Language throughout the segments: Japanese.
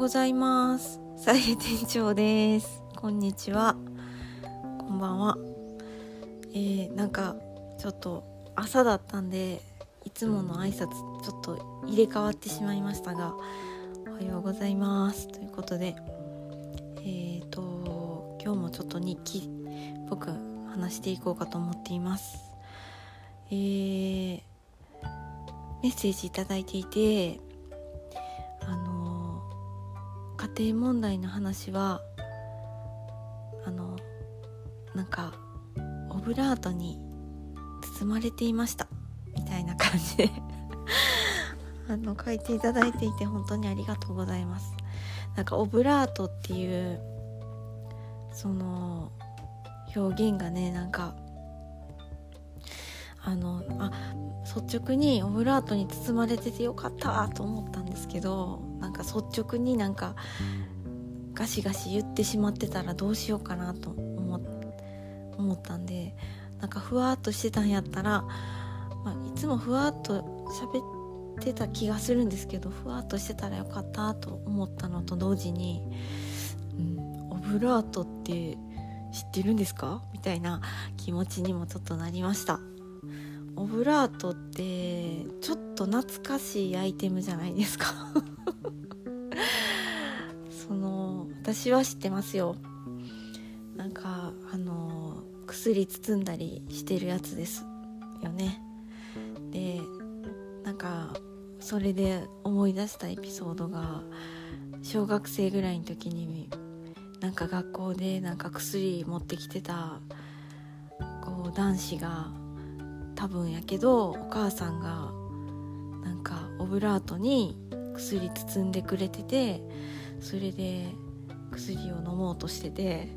ございます。さえ店長です。こんにちは。こんばんは。えー、なんかちょっと朝だったんでいつもの挨拶ちょっと入れ替わってしまいましたがおはようございます。ということでえーと今日もちょっと日記僕話していこうかと思っています。えー、メッセージいただいていて家庭問題の話はあのなんかオブラートに包まれていました。みたいな感じで。あの書いていただいていて本当にありがとうございます。なんかオブラートっていうその表現がねなんかあのあ率直にオブラートに包まれててよかったと思ったんですけどなんか率直になんかガシガシ言ってしまってたらどうしようかなと思ったんでなんかふわっとしてたんやったら、まあ、いつもふわっと喋ってた気がするんですけどふわっとしてたらよかったと思ったのと同時に、うん、オブラートって知ってるんですか？みたいな気持ちにもちょっとなりました。オブラートってちょっと懐かしいアイテムじゃないですか？その私は知ってますよ。なんかあの薬包んだりしてるやつですよね。でなんかそれで思い出したエピソードが小学生ぐらいの時になんか学校でなんか薬持ってきてたこう男子が多分やけどお母さんがなんかオブラートに薬包んでくれててそれで薬を飲もうとしてて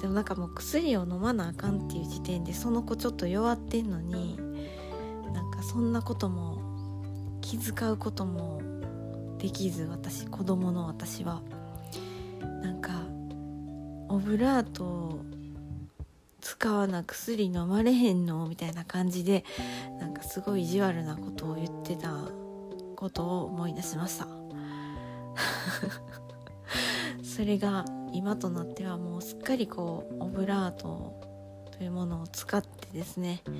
でもなんかもう薬を飲まなあかんっていう時点でその子ちょっと弱ってんのになんかそんなことも気遣うこともできず私子供の私は。なんかオブラートを使わな薬飲まれへんの？みたいな感じでなんかすごい意地悪なことを言ってたことを思い出しました。それが今となってはもうすっかりこうオブラートというものを使ってですね。あ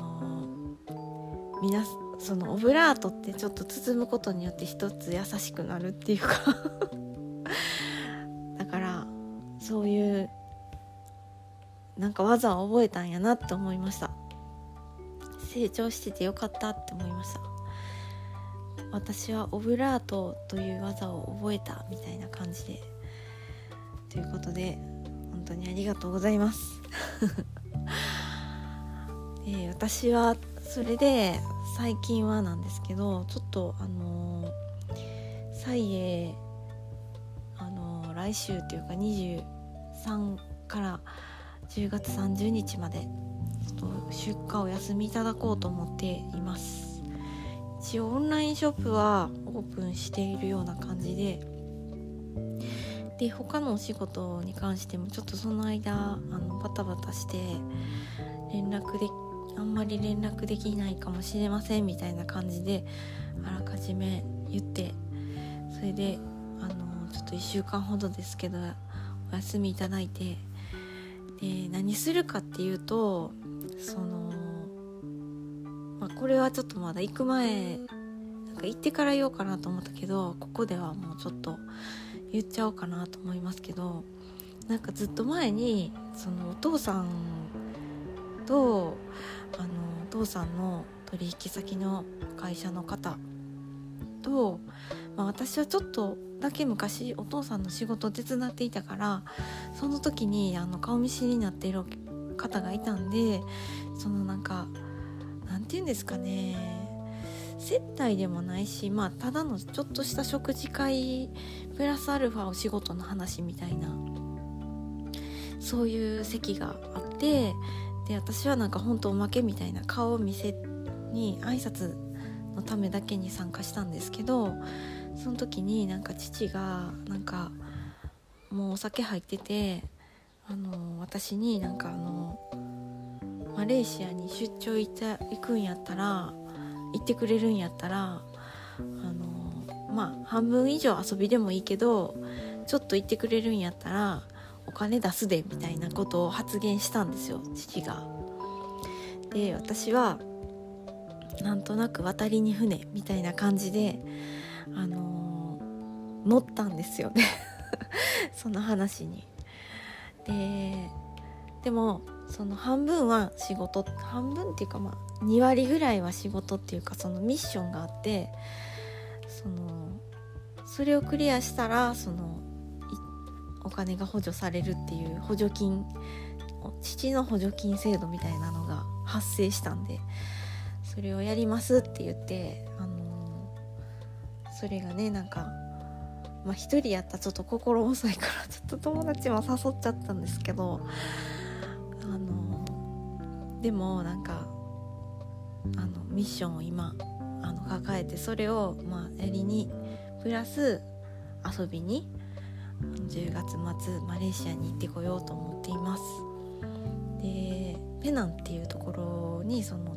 のー、皆そのオブラートってちょっと包むことによって一つ優しくなるっていうか。だからそういうなんか技を覚えたんやなって思いました。成長しててよかったって思いました。私はオブラートという技を覚えたみたいな感じでということで本当にありがとうございます。私はそれで最近はなんですけどちょっとあのサイエあの来週というか23から10月30日までちょっと出荷を休みいただこうと思っています。一応オンラインショップはオープンしているような感じでで他のお仕事に関してもちょっとその間あのバタバタして連絡であんまり連絡できないかもしれませんみたいな感じであらかじめ言ってそれであのちょっと1週間ほどですけどお休みいただいてで何するかっていうとその、これはちょっとまだ行く前なんか行ってから言おうかなと思ったけどここではもうちょっと言っちゃおうかなと思いますけどなんかずっと前にそのお父さんとあのお父さんの取引先の会社の方と、まあ、私はちょっとだけ昔お父さんの仕事を手伝っていたからその時にあの顔見知りになっている方がいたんでそのなんかて言うんですかね。接待でもないしまあただのちょっとした食事会プラスアルファお仕事の話みたいなそういう席があってで私はなんか本当おまけみたいな顔を見せに挨拶のためだけに参加したんですけどその時になんか父がなんかもうお酒入っててあの私になんかあのマレーシアに出張行った行くんやったら行ってくれるんやったらあのまあ半分以上遊びでもいいけどちょっと言ってくれるんやったらお金出すでみたいなことを発言したんですよ父が。で私はなんとなく渡りに船みたいな感じであの、乗ったんですよね その話に。ででもその半分は仕事半分っていうかまあ2割ぐらいは仕事っていうかそのミッションがあってそのそれをクリアしたらそのお金が補助されるっていう補助金父の補助金制度みたいなのが発生したんでそれをやりますって言って、あのー、それがねなんかまあ一人やったらちょっと心細いからちょっと友達も誘っちゃったんですけど、でもなんかあのミッションを今あの抱えてそれをまあやりにプラス遊びに10月末マレーシアに行ってこようと思っています。でペナンっていうところにその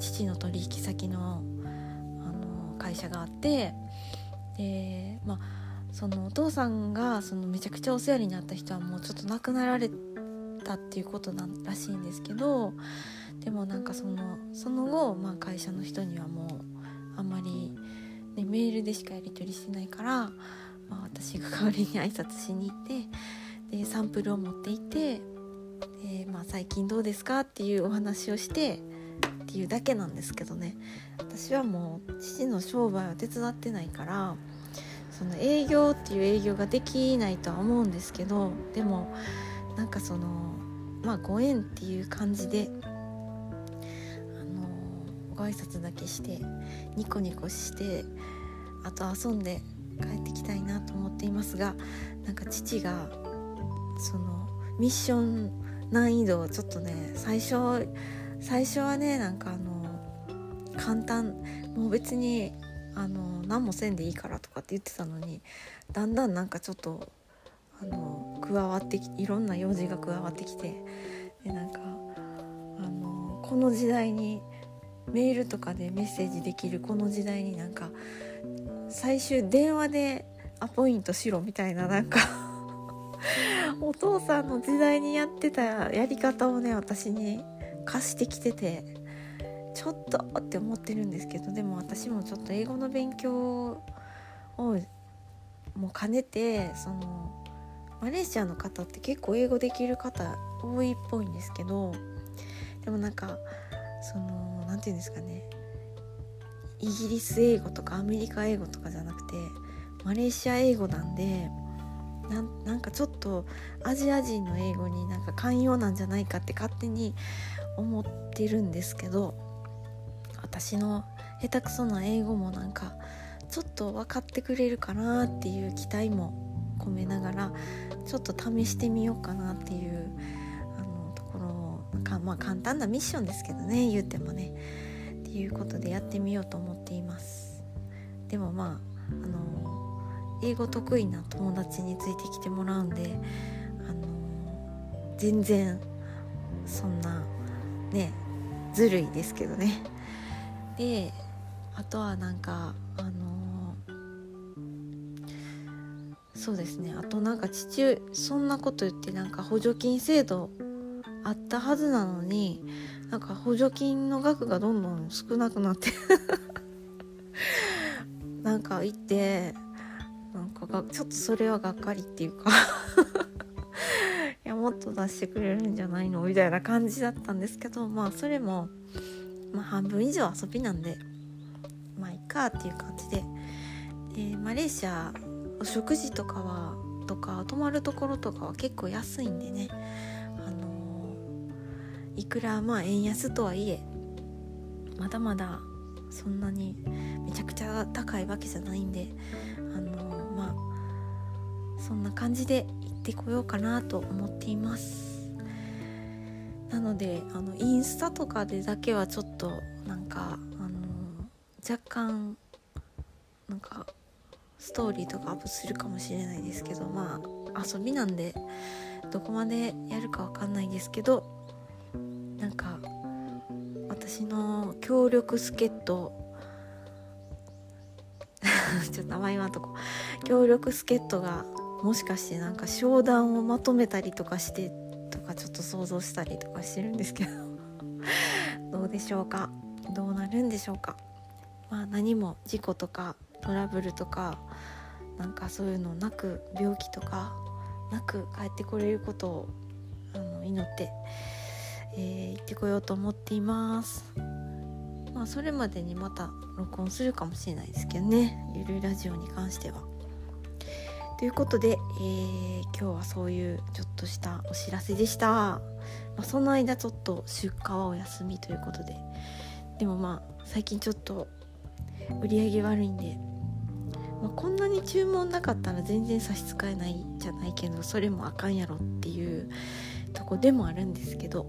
父の取引先のあの会社があってでまあそのお父さんがそのめちゃくちゃお世話になった人はもうちょっと亡くなられてたっていうことなんらしいんですけどでもなんかそのその後、まあ、会社の人にはもうあんまり、ね、メールでしかやり取りしてないから、まあ、私が代わりに挨拶しに行ってでサンプルを持っていてで、まあ、最近どうですかっていうお話をしてっていうだけなんですけどね。私はもう父の商売は手伝ってないからその営業っていう営業ができないとは思うんですけどでもなんかそのまあご縁っていう感じであのご挨拶だけしてニコニコしてあと遊んで帰ってきたいなと思っていますがなんか父がそのミッション難易度をちょっとね最初最初はねなんかあの簡単もう別にあの何もせんでいいからとかって言ってたのにだんだんなんかちょっとあの加わっていろんな用事が加わってきてでなんかあのこの時代にメールとかでメッセージできるこの時代になんか最終電話でアポイントしろみたいななんか お父さんの時代にやってたやり方をね私に貸してきててちょっとって思ってるんですけどでも私もちょっと英語の勉強をもう兼ねてそのマレーシアの方って結構英語できる方多いっぽいんですけどでもなんかその何て言うんですかね。イギリス英語とかアメリカ英語とかじゃなくてマレーシア英語なんでなんかちょっとアジア人の英語になんか寛容なんじゃないかって勝手に思ってるんですけど私の下手くそな英語もなんかちょっと分かってくれるかなっていう期待も込めながらちょっと試してみようかなっていうあのところかまあ簡単なミッションですけどね言ってもね。っていうことでやってみようと思っています。でもまああの英語得意な友達についてきてもらうんであの全然そんなねずるいですけどね。であとはなんかあのそうですね。あとなんか父そんなこと言ってなんか補助金制度あったはずなのになんか補助金の額がどんどん少なくなって なんか言ってなんかがちょっとそれはがっかりっていうか いやもっと出してくれるんじゃないの？みたいな感じだったんですけどまあそれも、まあ、半分以上遊びなんでまあいっかっていう感じで。でマレーシアお食事とかはとか泊まるところとかは結構安いんでね。あのー、いくらまあ円安とはいえまだまだそんなにめちゃくちゃ高いわけじゃないんであのー、まあそんな感じで行ってこようかなと思っています。なのであのインスタとかでだけはちょっとなんかあの若干なんかストーリーとかアップするかもしれないですけどまあ遊びなんでどこまでやるかわかんないですけどなんか私の協力助っ人 ちょっと名前はとこ。協力助っ人がもしかしてなんか商談をまとめたりとかしてとかちょっと想像したりとかしてるんですけどどうでしょうか？どうなるんでしょうか？まあ何も事故とかトラブルとかなんかそういうのなく病気とかなく帰ってこれることをあの祈って、えー、行ってこようと思っています。まあそれまでにまた録音するかもしれないですけどね。ゆるいラジオに関しては。ということで、えー、今日はそういうちょっとしたお知らせでした、まあ、その間ちょっと出荷はお休みということで。でもまあ最近ちょっと売り上げ悪いんで。まあ、こんなに注文なかったら全然差し支えないじゃないけどそれもあかんやろっていうとこでもあるんですけど。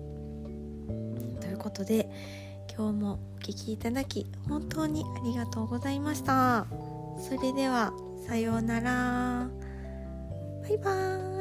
ということで今日もお聴きいただき本当にありがとうございました。それではさようなら。バイバーイ。